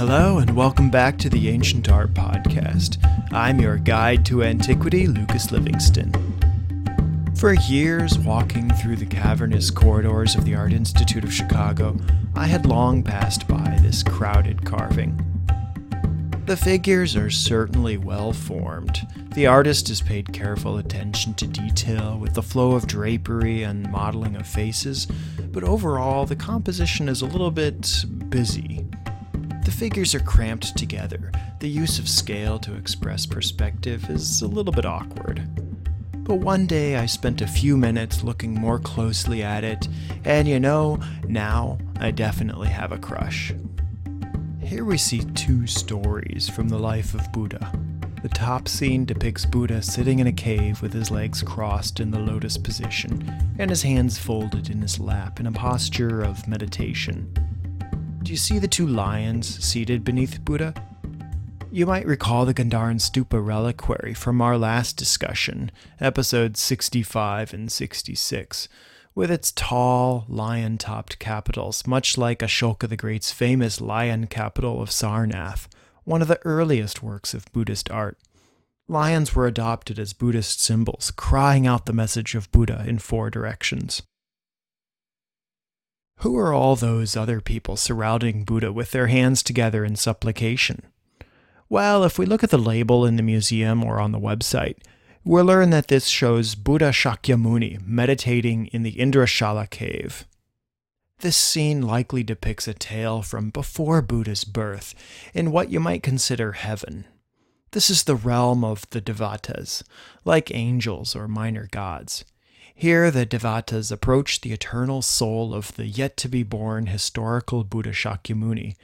Hello, and welcome back to the Ancient Art Podcast. I'm your guide to antiquity, Lucas Livingston. For years, walking through the cavernous corridors of the Art Institute of Chicago, I had long passed by this crowded carving. The figures are certainly well formed. The artist has paid careful attention to detail with the flow of drapery and modeling of faces, but overall, the composition is a little bit busy. The figures are cramped together. The use of scale to express perspective is a little bit awkward. But one day I spent a few minutes looking more closely at it, and you know, now I definitely have a crush. Here we see two stories from the life of Buddha. The top scene depicts Buddha sitting in a cave with his legs crossed in the lotus position and his hands folded in his lap in a posture of meditation. Do you see the two lions seated beneath Buddha? You might recall the Gandharan Stupa reliquary from our last discussion, episodes 65 and 66 with its tall, lion topped capitals, much like Ashoka the Great's famous lion capital of Sarnath, one of the earliest works of Buddhist art. Lions were adopted as Buddhist symbols, crying out the message of Buddha in four directions. Who are all those other people surrounding Buddha with their hands together in supplication? Well, if we look at the label in the museum or on the website, We'll learn that this shows Buddha Shakyamuni meditating in the Indrashala cave. This scene likely depicts a tale from before Buddha's birth in what you might consider heaven. This is the realm of the Devatas, like angels or minor gods. Here, the Devatas approach the eternal soul of the yet to be born historical Buddha Shakyamuni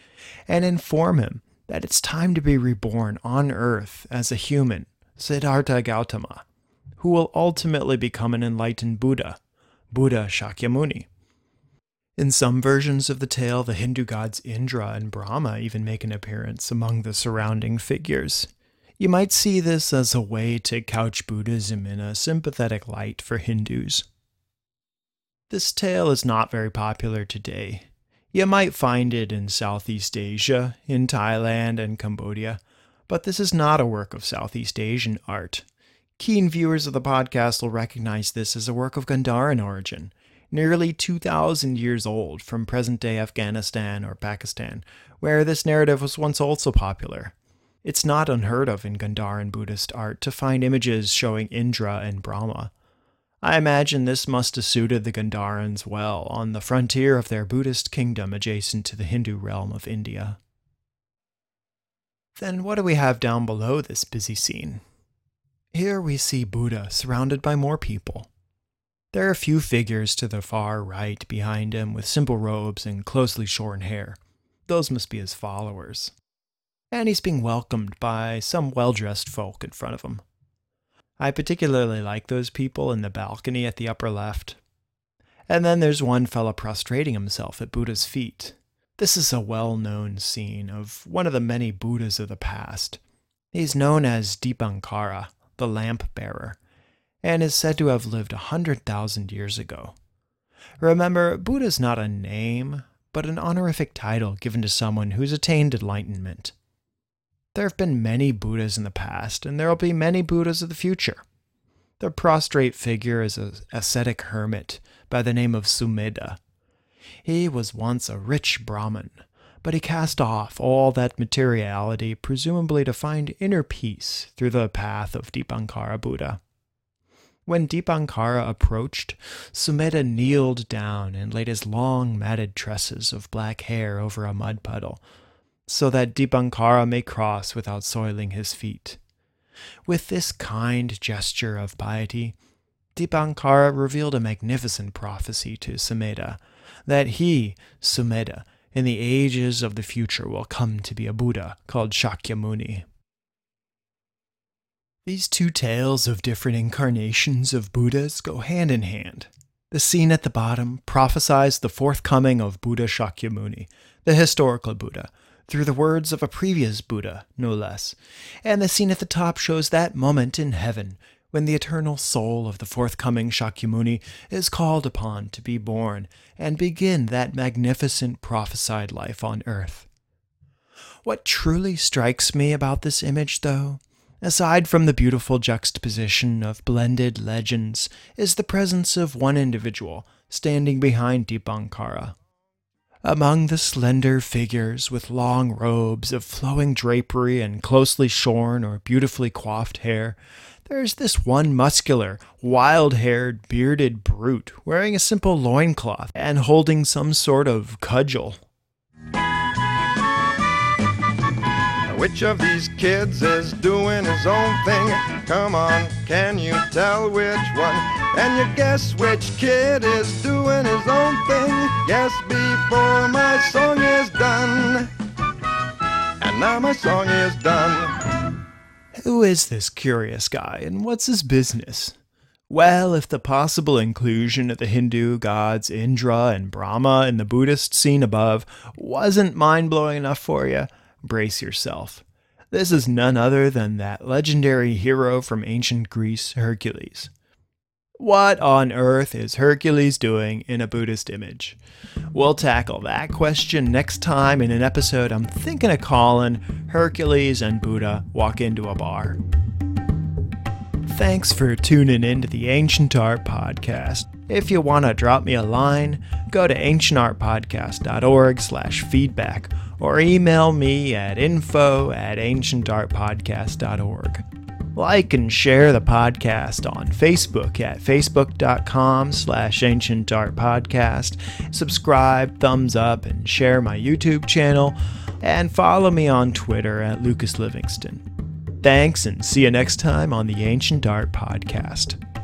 and inform him that it's time to be reborn on earth as a human Siddhartha Gautama, who will ultimately become an enlightened Buddha, Buddha Shakyamuni. In some versions of the tale, the Hindu gods Indra and Brahma even make an appearance among the surrounding figures. You might see this as a way to couch Buddhism in a sympathetic light for Hindus. This tale is not very popular today. You might find it in Southeast Asia, in Thailand and Cambodia, but this is not a work of Southeast Asian art. Keen viewers of the podcast will recognize this as a work of Gandharan origin, nearly 2,000 years old from present day Afghanistan or Pakistan, where this narrative was once also popular. It's not unheard of in Gandharan Buddhist art to find images showing Indra and Brahma. I imagine this must have suited the Gandharans well on the frontier of their Buddhist kingdom adjacent to the Hindu realm of India. Then what do we have down below this busy scene? Here we see Buddha surrounded by more people. There are a few figures to the far right behind him with simple robes and closely shorn hair. Those must be his followers. And he's being welcomed by some well dressed folk in front of him. I particularly like those people in the balcony at the upper left. And then there's one fellow prostrating himself at Buddha's feet, this is a well known scene of one of the many Buddhas of the past. He's known as Dipankara, the lamp bearer, and is said to have lived a hundred thousand years ago. Remember, Buddha is not a name, but an honorific title given to someone who's attained enlightenment. There have been many Buddhas in the past, and there will be many Buddhas of the future. The prostrate figure is an ascetic hermit by the name of Sumedha, he was once a rich Brahmin, but he cast off all that materiality, presumably to find inner peace through the path of Dipankara Buddha. When Dipankara approached, Sumedha kneeled down and laid his long matted tresses of black hair over a mud puddle, so that Dipankara may cross without soiling his feet. With this kind gesture of piety, Dipankara revealed a magnificent prophecy to Sumedha that he, Sumedha, in the ages of the future will come to be a Buddha called Shakyamuni. These two tales of different incarnations of Buddhas go hand in hand. The scene at the bottom prophesies the forthcoming of Buddha Shakyamuni, the historical Buddha, through the words of a previous Buddha, no less, and the scene at the top shows that moment in heaven when the eternal soul of the forthcoming Shakyamuni is called upon to be born and begin that magnificent prophesied life on earth. What truly strikes me about this image, though, aside from the beautiful juxtaposition of blended legends, is the presence of one individual standing behind Dipankara. Among the slender figures with long robes of flowing drapery and closely shorn or beautifully coiffed hair, there's this one muscular, wild haired, bearded brute wearing a simple loincloth and holding some sort of cudgel. Which of these kids is doing his own thing? Come on, can you tell which one? And you guess which kid is doing his own thing? Guess before my song is done. And now my song is done. Who is this curious guy and what's his business? Well, if the possible inclusion of the Hindu gods Indra and Brahma in the Buddhist scene above wasn't mind blowing enough for you, brace yourself. This is none other than that legendary hero from ancient Greece, Hercules. What on earth is Hercules doing in a Buddhist image? We'll tackle that question next time in an episode I'm thinking of calling Hercules and Buddha Walk Into a Bar. Thanks for tuning in to the Ancient Art Podcast. If you want to drop me a line, go to ancientartpodcast.org slash feedback or email me at info at ancientartpodcast.org. Like and share the podcast on Facebook at facebook.com slash ancientartpodcast. Subscribe, thumbs up, and share my YouTube channel. And follow me on Twitter at Lucas Livingston. Thanks, and see you next time on the Ancient Art Podcast.